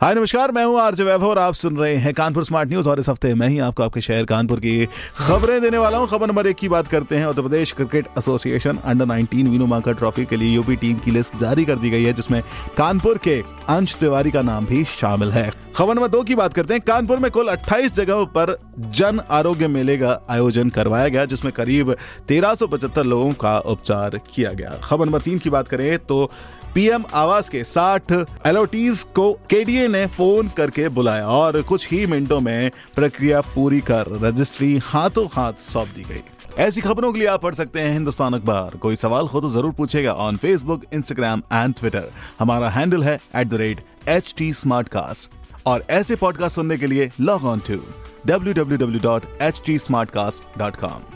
हाय, नमस्कार, मैं हूँ आरजे वैभव और आप सुन रहे हैं कानपुर स्मार्ट न्यूज़ और इस हफ़्ते मैं ही आपको आपके शहर कानपुर की खबरें देने वाला हूँ। खबर नंबर एक की बात करते हैं Uttar Pradesh cricket association under 19 Vinoo Mankad trophy के लिए यूपी टीम की लिस्ट जारी कर दी गई है, जिसमें कानपुर के अंश तिवारी का नाम भी शामिल है। खबर नंबर दो की बात करते हैं, कानपुर में कुल 28 जगहों पर जन आरोग्य मेले का आयोजन करवाया गया, जिसमें करीब तेरह लोगों का उपचार किया गया। खबर नंबर तीन की बात करें तो पीएम आवास के 60 एलओटीज को केडीए ने फ़ोन करके बुलाया और कुछ ही मिनटों में प्रक्रिया पूरी कर रजिस्ट्री हाथों हाथ सौंप दी गई। ऐसी खबरों के लिए आप पढ़ सकते हैं हिंदुस्तान अखबार। कोई सवाल हो तो ज़रूर पूछेगा on Facebook Instagram and Twitter हमारा हैंडल है at the rate H T और ऐसे पॉडकास्ट सुनने के लिए लॉग ऑन टू www.htsmartcast.com